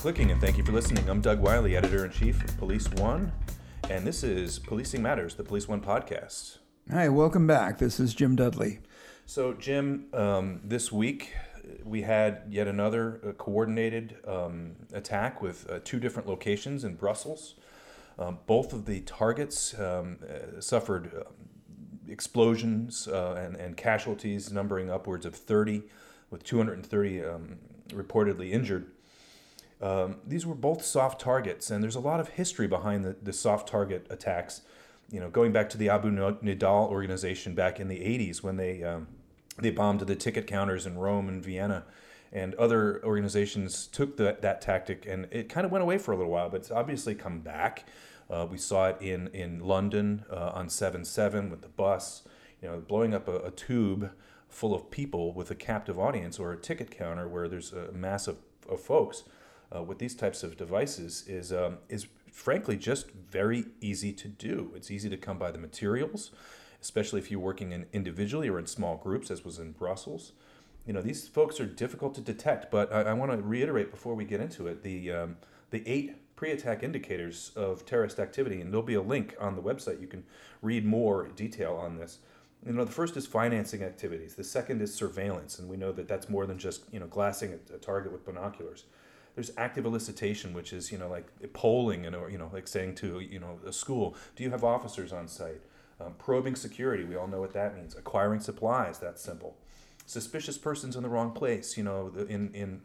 clicking, and thank you for listening. I'm Doug Wyllie, editor in chief of Police One, and this is Policing Matters, the Police One podcast. Hi, welcome back. This is Jim Dudley. So, Jim, um, this week we had yet another uh, coordinated um, attack with uh, two different locations in Brussels. Um, both of the targets um, uh, suffered um, explosions uh, and, and casualties numbering upwards of 30, with 230 um, reportedly injured. Um, these were both soft targets, and there's a lot of history behind the, the soft target attacks. You know, going back to the Abu Nidal organization back in the 80s when they um, they bombed the ticket counters in Rome and Vienna, and other organizations took the, that tactic, and it kind of went away for a little while, but it's obviously come back. Uh, we saw it in in London uh, on 7/7 with the bus, you know, blowing up a, a tube full of people with a captive audience or a ticket counter where there's a mass of, of folks uh, with these types of devices is um, is frankly just very easy to do. It's easy to come by the materials, especially if you're working in individually or in small groups, as was in Brussels. You know, these folks are difficult to detect, but I, I want to reiterate before we get into it the um, the eight pre-attack indicators of terrorist activity, and there'll be a link on the website. You can read more detail on this you know the first is financing activities the second is surveillance and we know that that's more than just you know glassing a, a target with binoculars there's active elicitation which is you know like polling and or you know like saying to you know a school do you have officers on site um, probing security we all know what that means acquiring supplies that's simple suspicious persons in the wrong place you know in in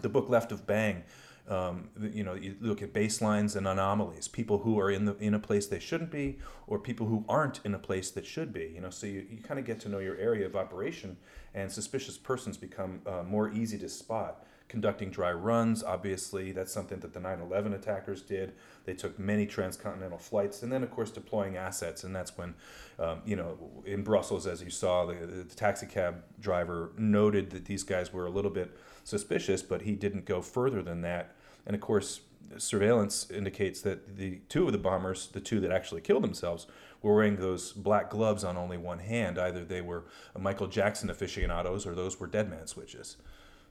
the book left of bang um, you know, you look at baselines and anomalies, people who are in the in a place they shouldn't be, or people who aren't in a place that should be. You know, so you, you kind of get to know your area of operation, and suspicious persons become uh, more easy to spot. Conducting dry runs, obviously, that's something that the 9/11 attackers did. They took many transcontinental flights, and then of course deploying assets, and that's when, um, you know, in Brussels, as you saw, the, the taxi cab driver noted that these guys were a little bit suspicious, but he didn't go further than that and of course, surveillance indicates that the two of the bombers, the two that actually killed themselves, were wearing those black gloves on only one hand. Either they were Michael Jackson aficionados or those were dead man switches.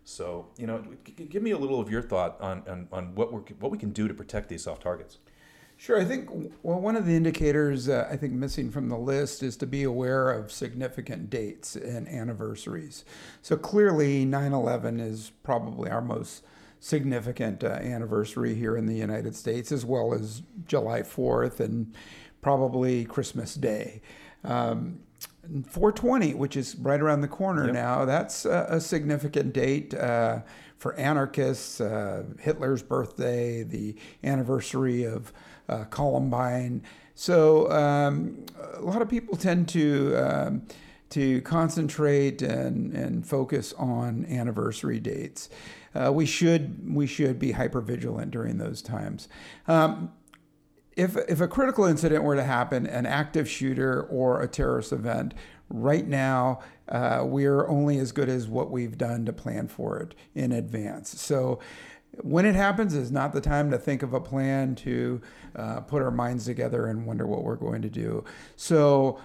So, you know, give me a little of your thought on, on, on what, we what we can do to protect these soft targets. Sure. I think, well, one of the indicators uh, I think missing from the list is to be aware of significant dates and anniversaries. So clearly, 9 11 is probably our most significant uh, anniversary here in the United States, as well as July 4th and probably Christmas Day. Um, 420, which is right around the corner yep. now, that's a, a significant date uh, for anarchists. Uh, Hitler's birthday, the anniversary of uh, Columbine. So um, a lot of people tend to. Um, to concentrate and, and focus on anniversary dates uh, we should we should be hyper vigilant during those times. Um, if if a critical incident were to happen, an active shooter or a terrorist event, right now uh, we're only as good as what we've done to plan for it in advance. So when it happens is not the time to think of a plan to uh, put our minds together and wonder what we're going to do. So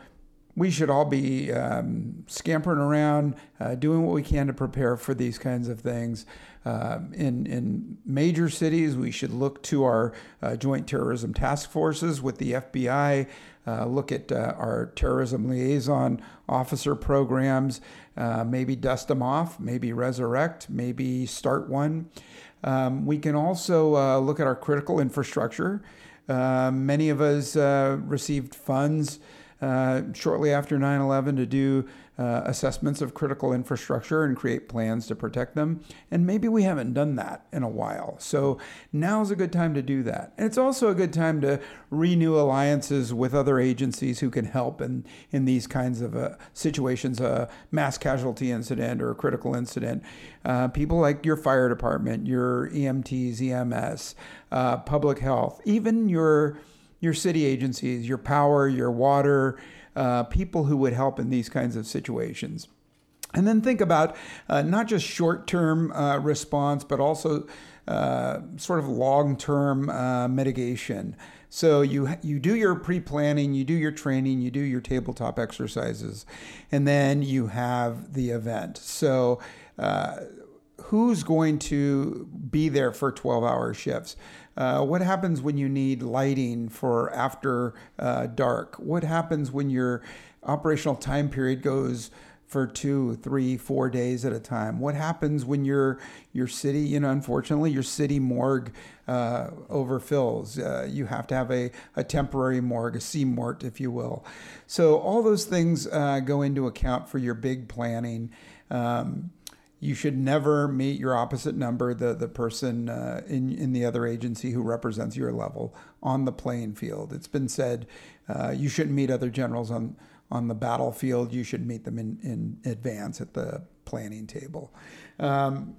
we should all be um, scampering around, uh, doing what we can to prepare for these kinds of things. Uh, in, in major cities, we should look to our uh, joint terrorism task forces with the FBI, uh, look at uh, our terrorism liaison officer programs, uh, maybe dust them off, maybe resurrect, maybe start one. Um, we can also look at our critical infrastructure. many of us received funds. Uh, shortly after 9 11 to do uh, assessments of critical infrastructure and create plans to protect them. And maybe we haven't done that in a while. So now's a good time to do that. And it's also a good time to renew alliances with other agencies who can help in, in these kinds of uh, situations a mass casualty incident or a critical incident. Uh, people like your fire department, your EMTs, EMS, uh, public health, even your your city agencies, your power, your water, uh, people who would help in these kinds of situations. And then think about uh, not just short term uh, response, but also uh, sort of long term uh, mitigation. So you you do your pre planning, you do your training, you do your tabletop exercises, and then you have the event. So uh, who's going to be there for 12 hour shifts? Uh, what happens when you need lighting for after uh, dark? What happens when your operational time period goes for two, three, four days at a time? What happens when your your city, you know, unfortunately, your city morgue uh, overfills? Uh, you have to have a, a temporary morgue, a C mort, if you will. So all those things uh, go into account for your big planning. Um, you should never meet your opposite number, the, the person uh, in, in the other agency who represents your level on the playing field. It's been said uh, you shouldn't meet other generals on, on the battlefield, you should meet them in, in advance at the planning table. Um,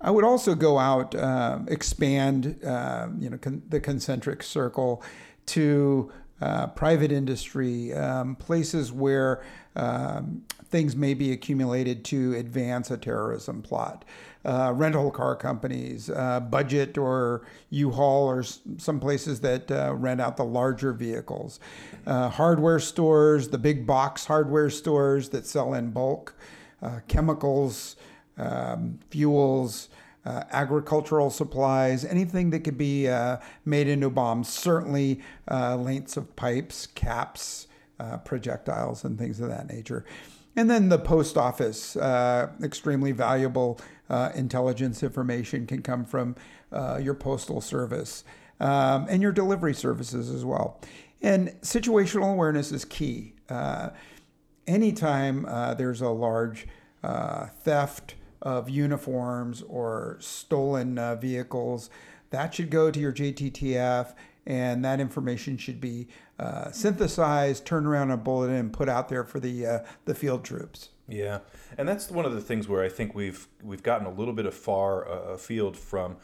I would also go out, uh, expand, uh, you know, con- the concentric circle to uh, private industry, um, places where um, things may be accumulated to advance a terrorism plot. Uh, rental car companies, uh, budget or U-Haul, or s- some places that uh, rent out the larger vehicles. Uh, hardware stores, the big box hardware stores that sell in bulk, uh, chemicals, um, fuels. Uh, agricultural supplies, anything that could be uh, made into bombs, certainly uh, lengths of pipes, caps, uh, projectiles, and things of that nature. And then the post office, uh, extremely valuable uh, intelligence information can come from your postal service um, and your delivery services as well. And situational awareness is key. anytime there's a large theft, of uniforms or stolen uh, vehicles. That should go to your JTTF, and that information should be uh, synthesized, turned around a bulletin, and put out there for the uh, the field troops. Yeah, and that's one of the things where I think we've we've gotten a little bit of far afield from.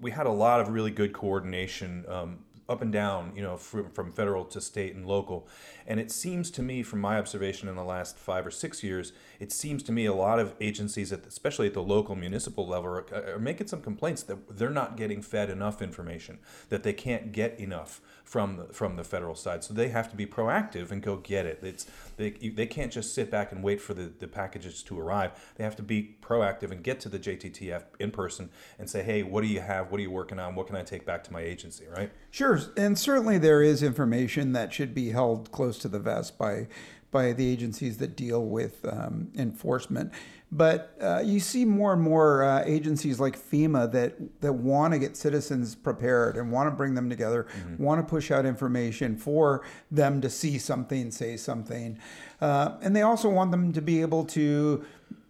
We had a lot of really good coordination um, up and down, you know, from, from federal to state and local. And it seems to me, from my observation in the last five or six years, it seems to me a lot of agencies, at especially at the local municipal level, are, are, making some complaints that they're not getting fed enough information, that they can't get enough from the, from the federal side. So they have to be proactive and go get it. It's they, they can't just sit back and wait for the, the packages to arrive. They have to be proactive and get to the JTTF in person and say, hey, what do you have? What are you working on? What can I take back to my agency, right? Sure, and certainly there is information that should be held close to the vest by by the agencies that deal with um, enforcement. But uh, you see more and more uh, agencies like FEMA that that want to get citizens prepared and want to bring them together, mm-hmm. want to push out information for them to see something, say something, uh, and they also want them to be able to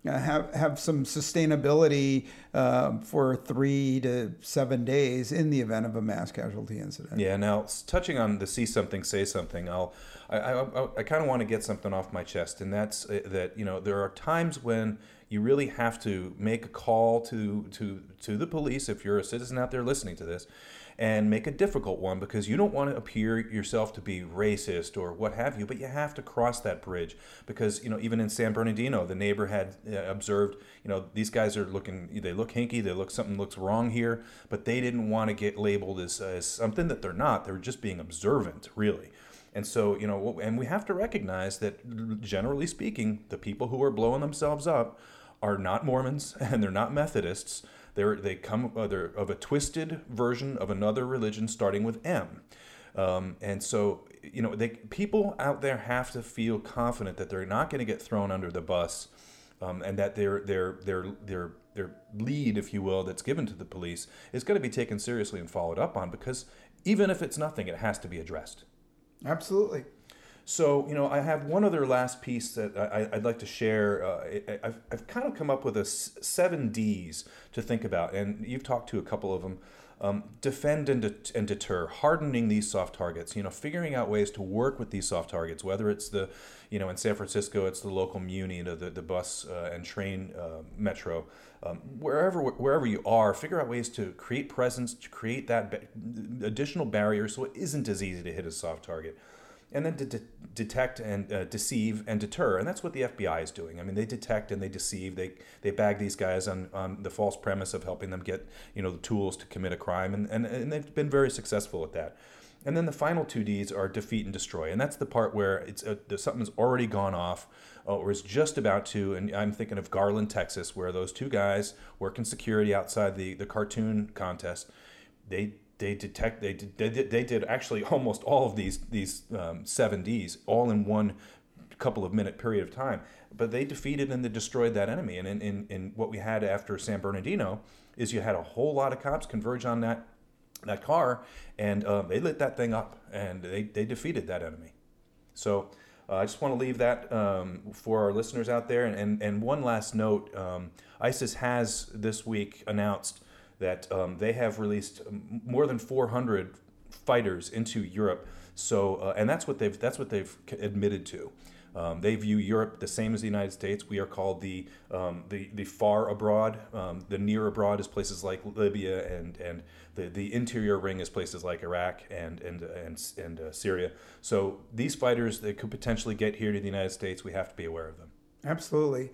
uh, have have some sustainability uh, for three to seven days in the event of a mass casualty incident. Yeah. Now, touching on the see something, say something, I'll I I, I kind of want to get something off my chest, and that's uh, that you know there are times when you really have to make a call to to to the police if you're a citizen out there listening to this and make a difficult one because you don't want to appear yourself to be racist or what have you, but you have to cross that bridge because you know even in San Bernardino, the neighbor had uh, observed you know these guys are looking they look hinky, they look something looks wrong here, but they didn't want to get labeled as, as something that they're not. they're just being observant, really. And so, you know, and we have to recognize that generally speaking, the people who are blowing themselves up are not Mormons and they're not Methodists. They're, they come uh, they're of a twisted version of another religion starting with M. Um, and so, you know, they, people out there have to feel confident that they're not going to get thrown under the bus um, and that their, their, their, their, their lead, if you will, that's given to the police is going to be taken seriously and followed up on because even if it's nothing, it has to be addressed. Absolutely. So, you know, I have one other last piece that I, would like to share. Uh, I've, I've kind of come up with a s- seven D's to think about, and you've talked to a couple of them. Um, defend and, and deter, hardening these soft targets, you know, figuring out ways to work with these soft targets, whether it's the, you know, in San Francisco, it's the local muni, the, the, the bus uh, and train uh, metro, um, wherever, wherever you are, figure out ways to create presence, to create that ba- additional barrier so it isn't as easy to hit a soft target and then to de- detect and uh, deceive and deter. And that's what the FBI is doing. I mean, they detect and they deceive. They they bag these guys on, on the false premise of helping them get you know the tools to commit a crime, and, and, and they've been very successful at that. And then the final two Ds are defeat and destroy, and that's the part where it's uh, something's already gone off, uh, or is just about to. And I'm thinking of Garland, Texas, where those two guys working security outside the the cartoon contest, they they detect they did, they did, they did actually almost all of these these um, Ds all in one couple of minute period of time. But they defeated and they destroyed that enemy. And in, in, in what we had after San Bernardino is you had a whole lot of cops converge on that that car, and uh, they lit that thing up, and they, they defeated that enemy. So uh, I just want to leave that um, for our listeners out there. And, and, and one last note um, ISIS has this week announced that um, they have released more than 400 fighters into Europe. So, uh, and that's what they've that's what they've admitted to. Um, they view Europe the same as the United States. We are called the um, the, the far abroad. Um, the near abroad is places like Libya, and and the, the interior ring is places like Iraq and and and, and uh, Syria. So these fighters that could potentially get here to the United States, we have to be aware of them. Absolutely.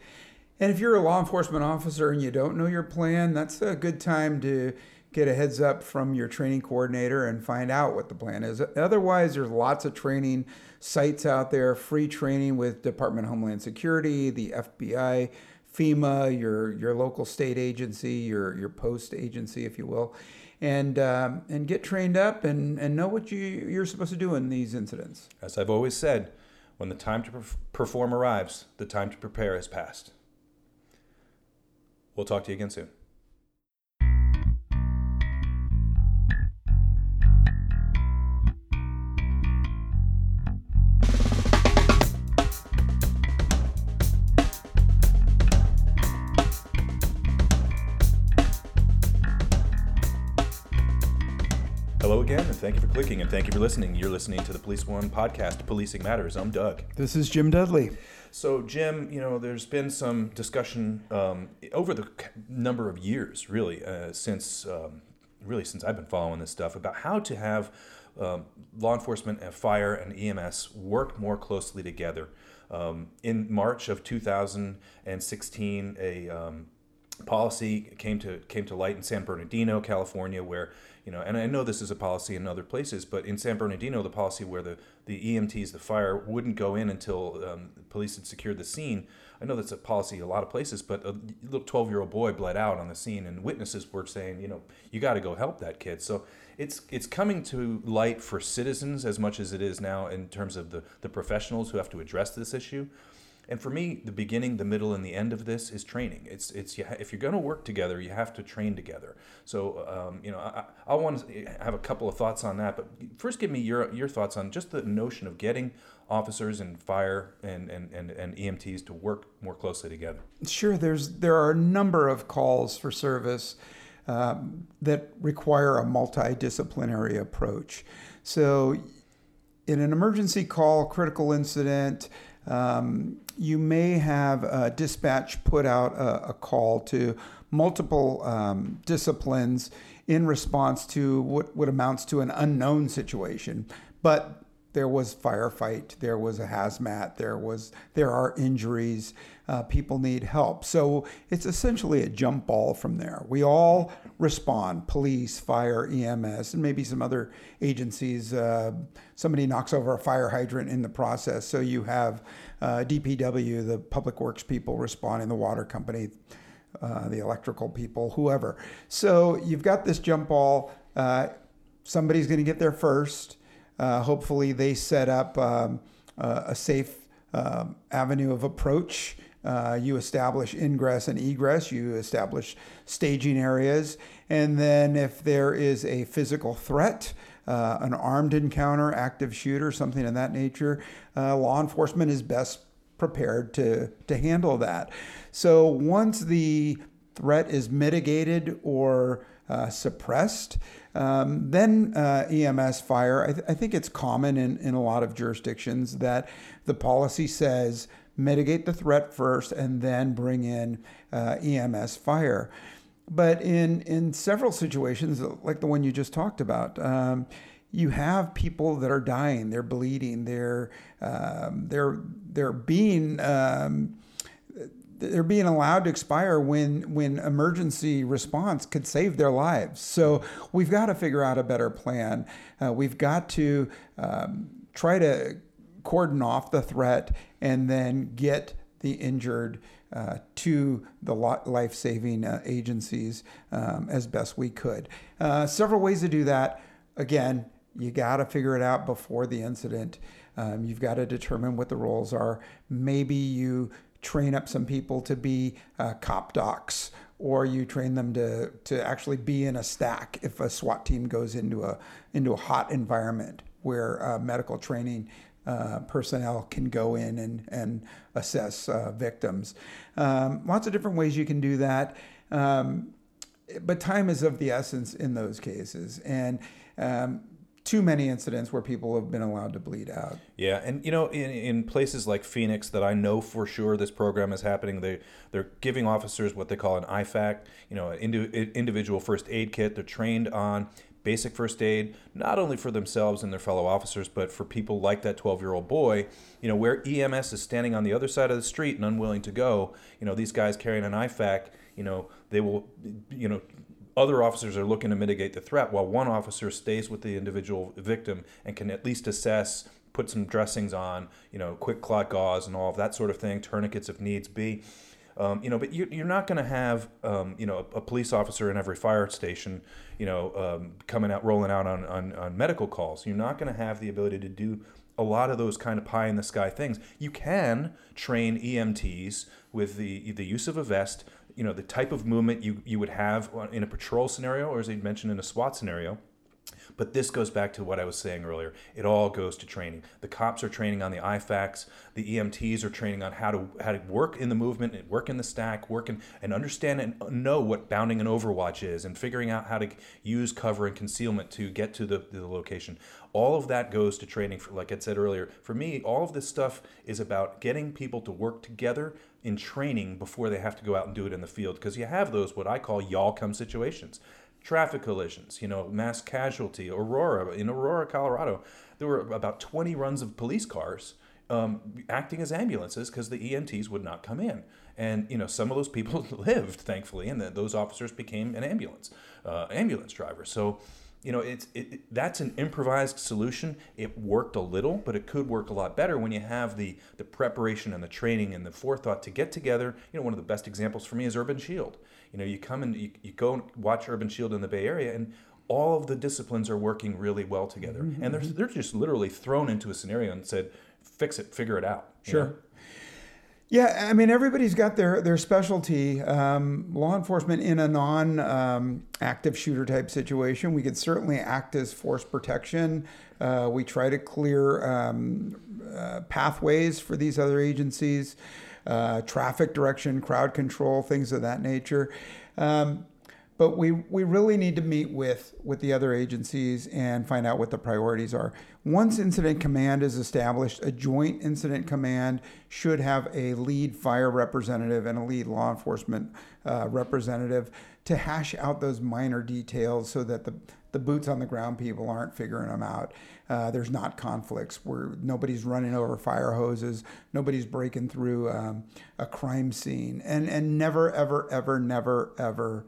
And if you're a law enforcement officer and you don't know your plan, that's a good time to get a heads up from your training coordinator and find out what the plan is. Otherwise, there's lots of training sites out there, free training with Department of Homeland Security, the FBI, FEMA, your your local state agency, your your post agency, if you will, and um, and get trained up and and know what you you're supposed to do in these incidents. As I've always said, when the time to perform arrives, the time to prepare has passed. We'll talk to you again soon. Hello again, and thank you for clicking, and thank you for listening. You're listening to the Police One podcast, Policing Matters. I'm Doug. This is Jim Dudley. So, Jim, you know, there's been some discussion um, over the number of years, really, uh, since um, really since I've been following this stuff about how to have um, law enforcement and fire and EMS work more closely together. Um, in March of 2016, a um, policy came to came to light in San Bernardino, California, where you know, and I know this is a policy in other places, but in San Bernardino, the policy where the, the EMTs, the fire, wouldn't go in until um, police had secured the scene. I know that's a policy a lot of places, but a little 12 year old boy bled out on the scene, and witnesses were saying, you know, you got to go help that kid. So it's it's coming to light for citizens as much as it is now in terms of the, the professionals who have to address this issue. And for me, the beginning, the middle, and the end of this is training. It's it's if you're going to work together, you have to train together. So um, you know, I, I want to have a couple of thoughts on that. But first, give me your your thoughts on just the notion of getting officers and fire and, and, and, and EMTs to work more closely together. Sure, there's there are a number of calls for service um, that require a multidisciplinary approach. So, in an emergency call, critical incident. Um, you may have a dispatch put out a, a call to multiple um, disciplines in response to what, what amounts to an unknown situation. But there was firefight, there was a hazmat, there was there are injuries, uh, people need help. So it's essentially a jump ball from there. We all respond: police, fire, EMS, and maybe some other agencies. Uh, somebody knocks over a fire hydrant in the process, so you have uh, DPW, the public works people responding, the water company. Uh, the electrical people, whoever. So you've got this jump ball. Uh, somebody's going to get there first. Uh, hopefully, they set up um, uh, a safe um, avenue of approach. Uh, you establish ingress and egress, you establish staging areas, and then if there is a physical threat, uh, an armed encounter, active shooter, something of that nature, uh, law enforcement is best prepared to, to handle that. So once the threat is mitigated or uh, suppressed, um, then uh, EMS fire, I, th- I, think it's common in, in a lot of jurisdictions that the policy says mitigate the threat first and then bring in uh, EMS fire. But in, in several situations, like the one you just talked about, um, you have people that are dying, they're bleeding, they're um, they're they're being um, they're being allowed to expire when when emergency response could save their lives. So we've got to figure out a better plan. Uh, we've got to um, try to cordon off the threat and then get the injured uh, to the life saving uh, agencies um, as best we could. Uh, several ways to do that. Again, you got to figure it out before the incident. Um, you've got to determine what the roles are. Maybe you train up some people to be uh, cop docs or you train them to, to actually be in a stack if a SWAT team goes into a into a hot environment where uh, medical training uh, personnel can go in and, and assess uh, victims. Um, lots of different ways you can do that. Um, but time is of the essence in those cases. And um, too many incidents where people have been allowed to bleed out. Yeah, and you know, in, in places like Phoenix, that I know for sure this program is happening. They they're giving officers what they call an IFAK, you know, an indi- individual first aid kit. They're trained on basic first aid, not only for themselves and their fellow officers, but for people like that 12 year old boy. You know, where EMS is standing on the other side of the street and unwilling to go. You know, these guys carrying an IFAK, You know, they will, you know, other officers are looking to mitigate the threat while one officer stays with the individual victim and can at least assess put some dressings on you know quick clot gauze and all of that sort of thing tourniquets if needs be um, you know but you, are not going to have um, you know a, a, police officer in every fire station you know um, coming out rolling out on, on, on medical calls you're not going to have the ability to do a lot of those kind of pie in the sky things. You can train EMTs with the the use of a vest you know the type of movement you, you would have in a patrol scenario or as they mentioned in a SWAT scenario. But this goes back to what I was saying earlier. It all goes to training. The cops are training on the IFAKs. The EMTs are training on how to how to work in the movement, and work in the stack, work in, and understand and know what bounding and overwatch is, and figuring out how to use cover and concealment to get to the, the location. All of that goes to training. For, like I said earlier, for me, all of this stuff is about getting people to work together in training before they have to go out and do it in the field because you have those what I call y'all come situations traffic collisions, you know, mass casualty. Aurora, in Aurora, Colorado, there were about 20 runs of police cars um, acting as ambulances because the EMTs would not come in. And, you know, some of those people lived, thankfully, and the, those officers became an ambulance, uh, ambulance driver. So, you know, it's it, it, that's an improvised solution. It worked a little, but it could work a lot better when you have the the preparation and the training and the forethought to get together. You know, one of the best examples for me is Urban Shield. You know, you come and you, you go and watch Urban Shield in the Bay Area, and all of the disciplines are working really well together. Mm-hmm. And they're, they're just literally thrown into a scenario and said, fix it, figure it out. Sure. Know? Yeah, I mean everybody's got their their specialty. Um, law enforcement in a non um, active shooter type situation, we could certainly act as force protection. Uh, we try to clear um, uh, pathways for these other agencies uh, traffic direction, crowd control, things of that nature. Um, but we, we really need to meet with, with the other agencies and find out what the priorities are. Once incident command is established, a joint incident command should have a lead fire representative and a lead law enforcement uh, representative to hash out those minor details so that the, the boots on the ground people aren't figuring them out. Uh, there's not conflicts where nobody's running over fire hoses, nobody's breaking through um, a crime scene, and and never ever ever never ever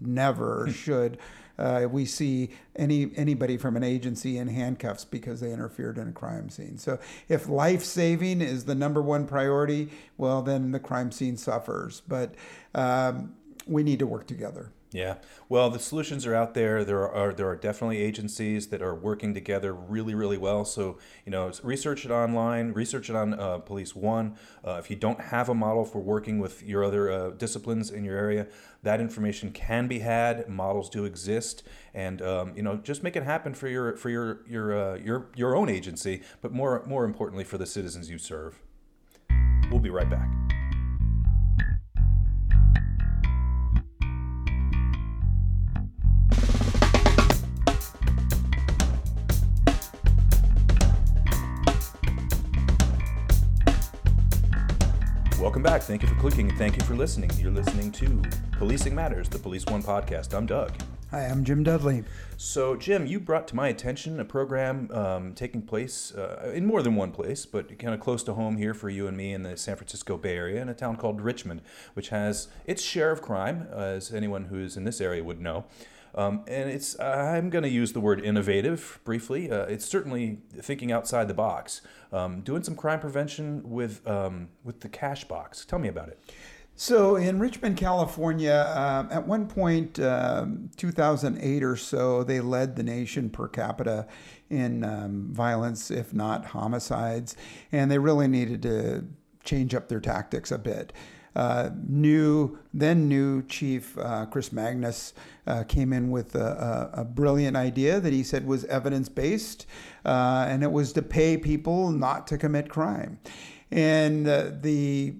never should. Uh, we see any anybody from an agency in handcuffs because they interfered in a crime scene. So if life saving is the number one priority, well then the crime scene suffers. But um, we need to work together. Yeah. Well, the solutions are out there. There are there are definitely agencies that are working together really, really well. So you know, research it online, research it on uh, Police One. Uh, if you don't have a model for working with your other uh, disciplines in your area, that information can be had. Models do exist, and um, you know, just make it happen for your for your your uh, your your own agency, but more more importantly for the citizens you serve. We'll be right back. Back. Thank you for clicking and thank you for listening. You're listening to Policing Matters, the Police One podcast. I'm Doug. Hi, I'm Jim Dudley. So, Jim, you brought to my attention a program um, taking place uh, in more than one place, but kind of close to home here for you and me in the San Francisco Bay Area in a town called Richmond, which has its share of crime, as anyone who's in this area would know. Um, and it's I'm going to use the word innovative briefly. Uh, it's certainly thinking outside the box, um, doing some crime prevention with um, with the cash box. Tell me about it. So in Richmond, California, um, at one point, um, 2008 or so, they led the nation per capita in um, violence, if not homicides, and they really needed to change up their tactics a bit. Uh, new then new chief uh, Chris Magnus uh, came in with a, a, a, brilliant idea that he said was evidence based, uh, and it was to pay people not to commit crime, and the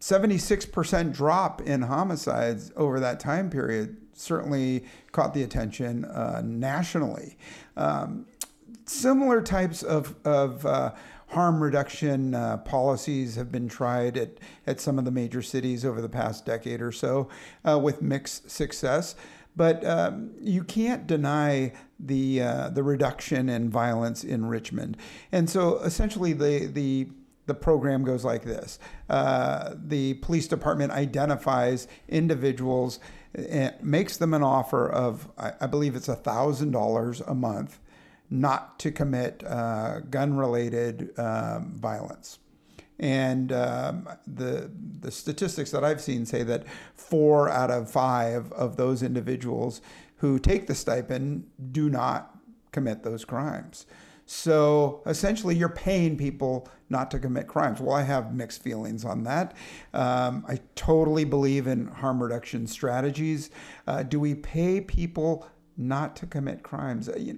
76% drop in homicides over that time period certainly caught the attention uh, nationally. Um, similar types of, of uh, harm reduction uh, policies have been tried at, at some of the major cities over the past decade or so uh, with mixed success. But um, you can't deny the uh, the reduction in violence in Richmond, and so essentially the the the program goes like this uh, the police department identifies individuals and makes them an offer of i, I believe it's $1000 a month not to commit uh, gun related um, violence and um, the the statistics that I've seen say that four out of five of those individuals who take the stipend do not commit those crimes. So essentially, you're paying people not to commit crimes. Well, I have mixed feelings on that. Um, I totally believe in harm reduction strategies. Uh, do we pay people not to commit crimes? Uh,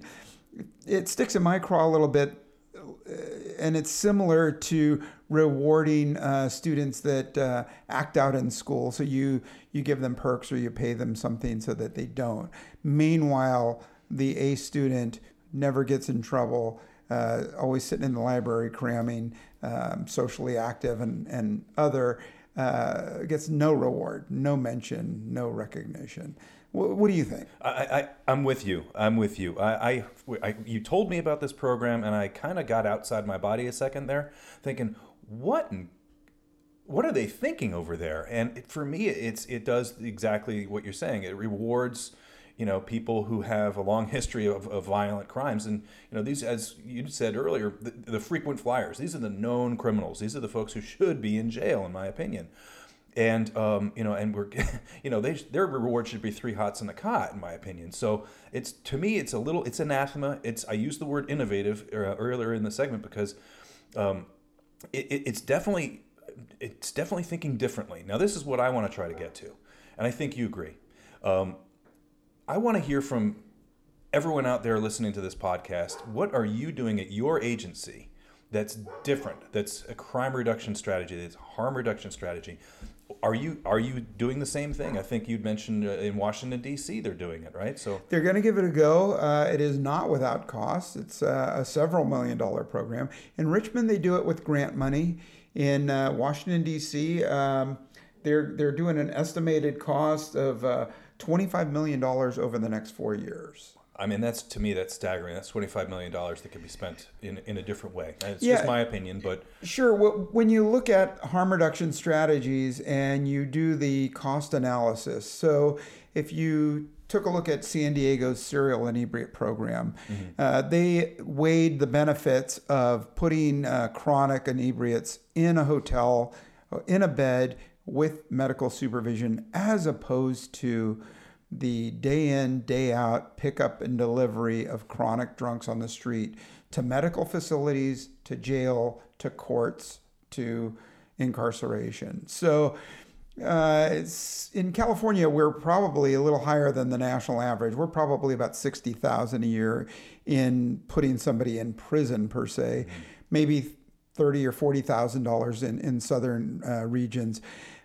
it sticks in my craw a little bit, uh, and it's similar to rewarding uh, students that uh, act out in school. So you you give them perks or you pay them something so that they don't. Meanwhile, the A student never gets in trouble, uh, always sitting in the library cramming, um, socially active, and, and other, uh, gets no reward, no mention, no recognition. What, what do you think? I, I, am with you. I'm with you. I, I, I you told me about this program, and I kind of got outside my body a second there, thinking, what what are they thinking over there? And for me, it's it does exactly what you're saying. It rewards you know people who have a long history of, of violent crimes. And you know these as you said earlier the, the, frequent flyers these are the known criminals. These are the folks who should be in jail in my opinion. And um, you know and we're you know they, their reward should be three hots in the cot in my opinion. So it's to me it's a little it's anathema. It's i use the word innovative uh, earlier in the segment because um, it, it's definitely it's definitely thinking differently. Now this is what i want to try to get to and i think you agree. Um, I want to hear from everyone out there listening to this podcast. What are you doing at your agency that's different? That's a crime reduction strategy. That's harm reduction strategy. Are you are you doing the same thing? I think you'd mentioned uh, in Washington D.C. they're doing it, right? So they're going to give it a go. Uh, it is not without cost. It's uh, a several million dollar program. In Richmond, they do it with grant money. In uh, Washington D.C., um, they're they're doing an estimated cost of uh, $25 million over the next four years. I mean, that's to me, that's staggering. That's $25 million that could be spent in, in a different way. It's yeah, just my opinion, but. Sure. When you look at harm reduction strategies and you do the cost analysis, so if you took a look at San Diego's serial inebriate program, mm-hmm. uh, they weighed the benefits of putting uh, chronic inebriates in a hotel, uh, in a bed, with medical supervision as opposed to the day in, day out pickup and delivery of chronic drunks on the street to medical facilities, to jail, to courts, to incarceration. So, uh, in California, we're probably a little higher than the national average. We're probably about sixty thousand a year in putting somebody in prison per se, mm-hmm. maybe thirty or forty thousand dollars in in southern uh, regions.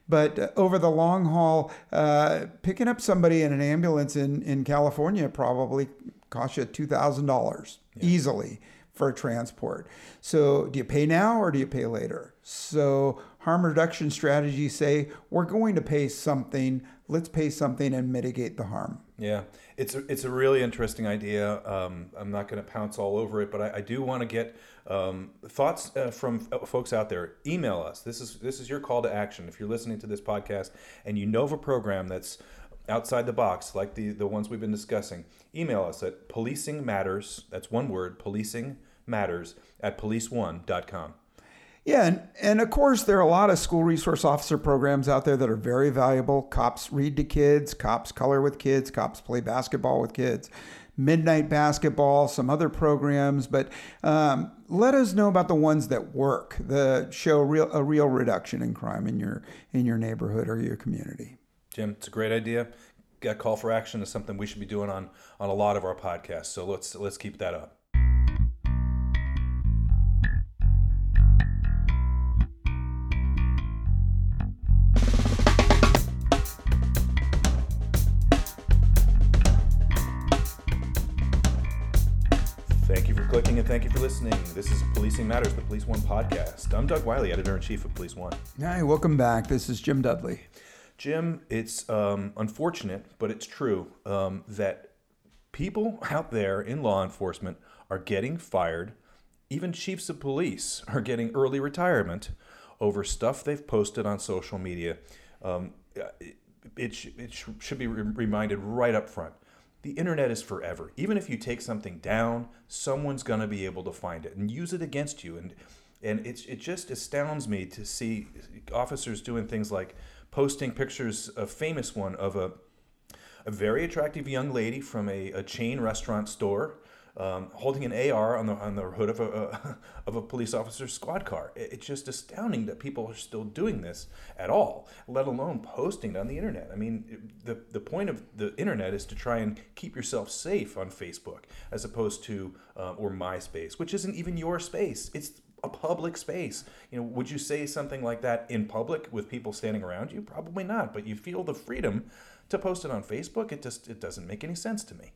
But uh, over the long haul, uh, picking up somebody in an ambulance in, in California probably costs you $2,000 easily for transport. So do you pay now or do you pay later? So harm reduction strategies say we're going to pay something, let's pay something and mitigate the harm. Yeah, it's a, it's a really interesting idea. Um, I'm not going to pounce all over it, but I, I do want to get um, thoughts uh, from uh, folks out there. Email us. This is this is your call to action. If you're listening to this podcast and you know of a program that's outside the box, like the the ones we've been discussing, email us at policing matters. That's one word, policing matters at policeone.com. Yeah, and, and of course, there are a lot of school resource officer programs out there that are very valuable. Cops read to kids, cops color with kids, cops play basketball with kids, midnight basketball, some other programs. But um, let us know about the ones that work, that show real, a real reduction in crime in your in your neighborhood or your community. Jim, it's a great idea. That call for action is something we should be doing on on a lot of our podcasts. So let's let's keep that up. And thank you for listening. This is Policing Matters, the Police One podcast. I'm Doug Wyllie, editor in chief of Police One. Hi, welcome back. This is Jim Dudley. Jim, it's um, unfortunate, but it's true um, that people out there in law enforcement are getting fired. Even chiefs of police are getting early retirement over stuff they've posted on social media. Um, it, it, sh- it sh- should be re- reminded right up front the internet is forever. Even if you take something down, someone's going to be able to find it and use it against you. And and it's, it just astounds me to see officers doing things like posting pictures, a famous one of a, a very attractive young lady from a, a chain restaurant store um, holding an AR on the on the hood of a, of a police officer's squad car. It's just astounding that people are still doing this at all, let alone posting it on the internet. I mean, the the point of the internet is to try and keep yourself safe on Facebook as opposed to uh, or MySpace, which isn't even your space. It's a public space. You know, would you say something like that in public with people standing around you? Probably not. But you feel the freedom to post it on Facebook. It just it doesn't make any sense to me.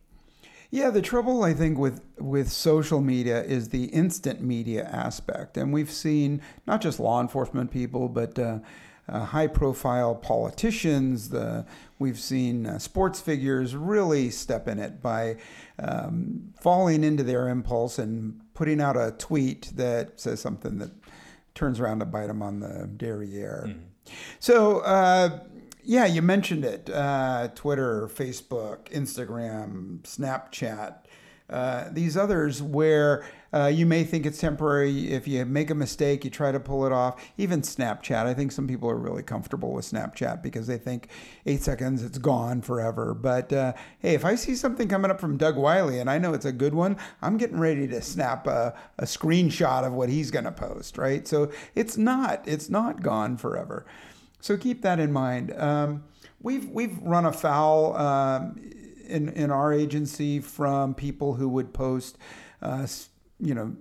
Yeah, the trouble I think with with social media is the instant media aspect, and we've seen not just law enforcement people, but uh, uh, high profile politicians. The we've seen uh, sports figures really step in it by um, falling into their impulse and putting out a tweet that says something that turns around to bite them on the derriere. Mm-hmm. So uh, yeah, you mentioned it. Uh, Twitter, Facebook, Instagram, Snapchat, uh, these others where uh, you may think it's temporary. If you make a mistake, you try to pull it off. Even Snapchat, I think some people are really comfortable with Snapchat because they think eight seconds, it's gone forever. But uh, hey, if I see something coming up from Doug Wyllie and I know it's a good one, I'm getting ready to snap a, a screenshot of what he's going to post, right? So it's not, it's not gone forever. So keep that in mind. Um, we've we've run afoul um, in in our agency from people who would post, uh, you know,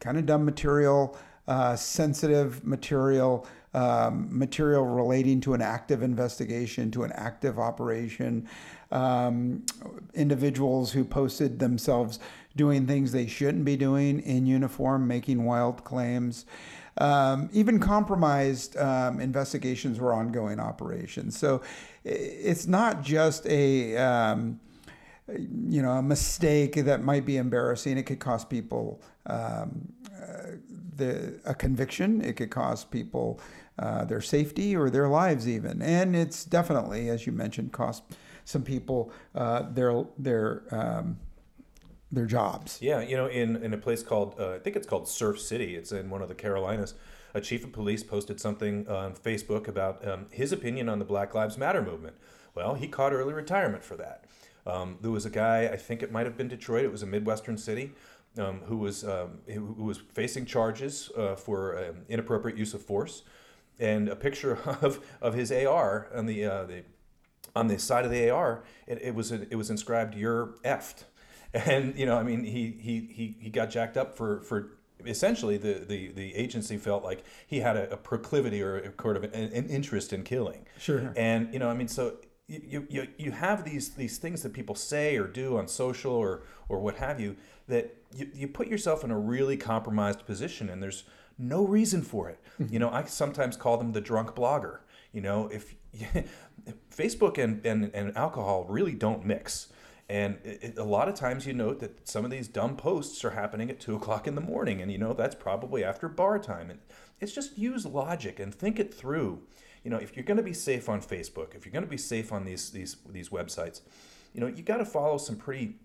kind of dumb material, uh, sensitive material. Um, material relating to an active investigation, to an active operation, um, individuals who posted themselves doing things they shouldn't be doing in uniform, making wild claims. Um, even compromised um, investigations were ongoing operations. So it's not just a um, you know a mistake that might be embarrassing. It could cost people um, uh, the a conviction. It could cost people uh, their safety or their lives even. And it's definitely, as you mentioned, cost some people uh, their their um, their jobs. Yeah, you know, in, in a place called, uh, I think it's called Surf City, it's in one of the Carolinas. A chief of police posted something on Facebook about um, his opinion on the Black Lives Matter movement. Well, he caught early retirement for that. Um, there was a guy, I think it might have been Detroit, it was a Midwestern city, um, who, was, um, who was facing charges uh, for um, inappropriate use of force. And a picture of, of his AR on the, uh, the, on the side of the AR, it, it, was, it was inscribed, You're effed and you know, I mean, he he he, he got jacked up for for essentially the, the, the agency felt like he had a, a proclivity or a sort of an, an, interest in killing. Sure. And you know, I mean, so you, you you have these these things that people say or do on social or or what have you that you, you put yourself in a really compromised position and there's no reason for it. Mm-hmm. you know, I sometimes call them the drunk blogger You know, if Facebook and, and, and alcohol really don't mix. And it, a lot of times you note that some of these dumb posts are happening at two o'clock in the morning, and you know that's probably after bar time. And it's just use logic and think it through. You know, if you're going to be safe on Facebook, if you're going to be safe on these these these websites, you know, you got to follow some pretty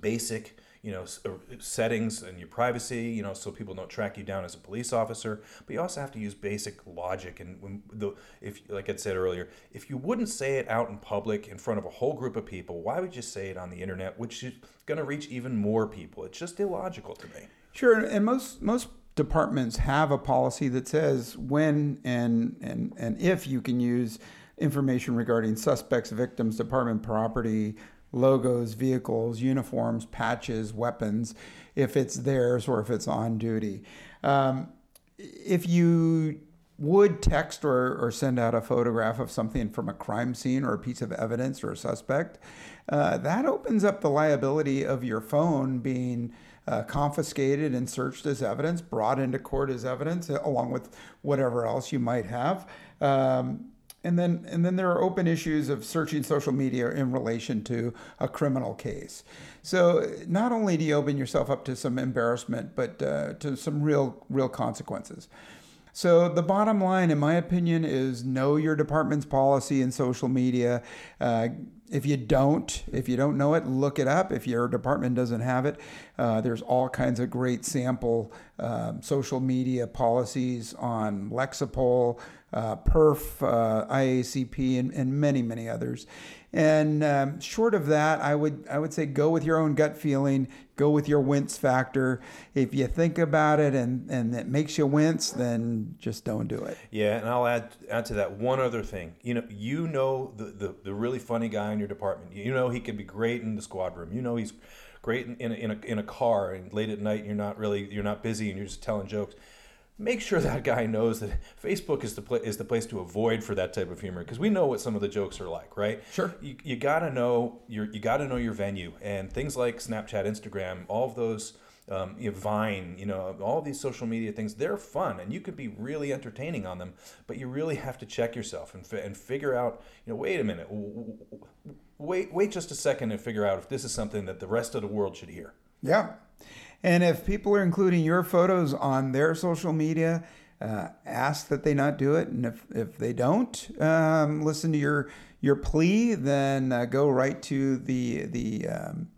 basic you know uh, settings and your privacy you know so people don't track you down as a police officer. But you also have to use basic logic. And when the if like i said earlier if you wouldn't say it out in public in front of a whole group of people why would you say it on the internet which is going to reach even more people? It's just illogical to me. Sure. And most most departments have a policy that says when and and and if you can use information regarding suspects victims department property logos, vehicles, uniforms, patches, weapons, if it's theirs or if it's on duty. Um, if you would text or, or send out a photograph of something from a crime scene or a piece of evidence or a suspect, uh, that opens up the liability of your phone being uh, confiscated and searched as evidence, brought into court as evidence, along with whatever else you might have. Um, and then and then there are open issues of searching social media in relation to a criminal case. So not only do you open yourself up to some embarrassment, but uh, to some real real consequences. So the bottom line, in my opinion, is know your department's policy in social media. Uh, if you don't, if you don't know it, look it up. If your department doesn't have it, uh, there's all kinds of great sample um, social media policies on Lexipol, uh, PERF, uh, IACP, and, and, many, many others. And um, short of that, I would I would say go with your own gut feeling. Go with your wince factor. If you think about it and and it makes you wince, then just don't do it. Yeah, and I'll add add to that one other thing. You know, you know the the, the really funny guy your department. You know he could be great in the squad room. You know he's great in, in, a, in, a, in a car and late at night you're not really you're not busy and you're just telling jokes make sure that guy knows that Facebook is the pla- is the place to avoid for that type of humor because we know what some of the jokes are like, right? Sure. You, you got to know your you got to know your venue and things like Snapchat, Instagram, all of those. Um, you know, Vine, you know, all these social media things, they're fun and you could be really entertaining on them, but you really have to check yourself and, fi- and figure out, you know, wait a minute, wait, wait just a second and figure out if this is something that the rest of the world should hear. Yeah. And if people are including your photos on their social media, uh, ask that they not do it. And if, if they don't um, listen to your your plea, then uh, go right to the the um,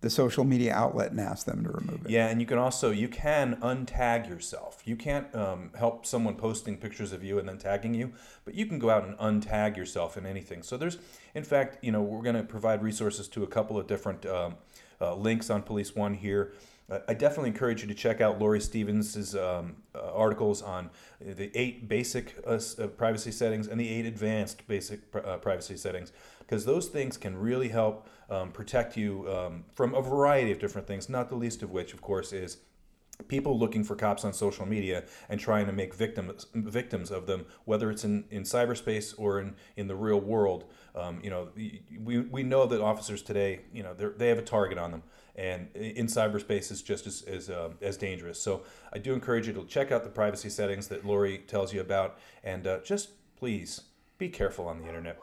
the social media outlet and ask them to remove it. Yeah, and you can also you can untag yourself. You can't um, help someone posting pictures of you and then tagging you, but you can go out and untag yourself in anything. So there's, in fact, you know, we're going to provide resources to a couple of different um, uh, links on Police One here. I definitely encourage you to check out Laurie Stevens' um, uh, articles on the eight basic uh, uh, privacy settings and the eight advanced basic uh, privacy settings, because those things can really help um, protect you um, from a variety of different things, not the least of which, of course, is people looking for cops on social media and trying to make victims victims of them, whether it's in, in cyberspace or in, in the real world. Um, you know, we, we know that officers today, you know, they have a target on them and in cyberspace is just as as, uh, as dangerous. So I do encourage you to check out the privacy settings that Lori tells you about, and uh, just please be careful on the internet.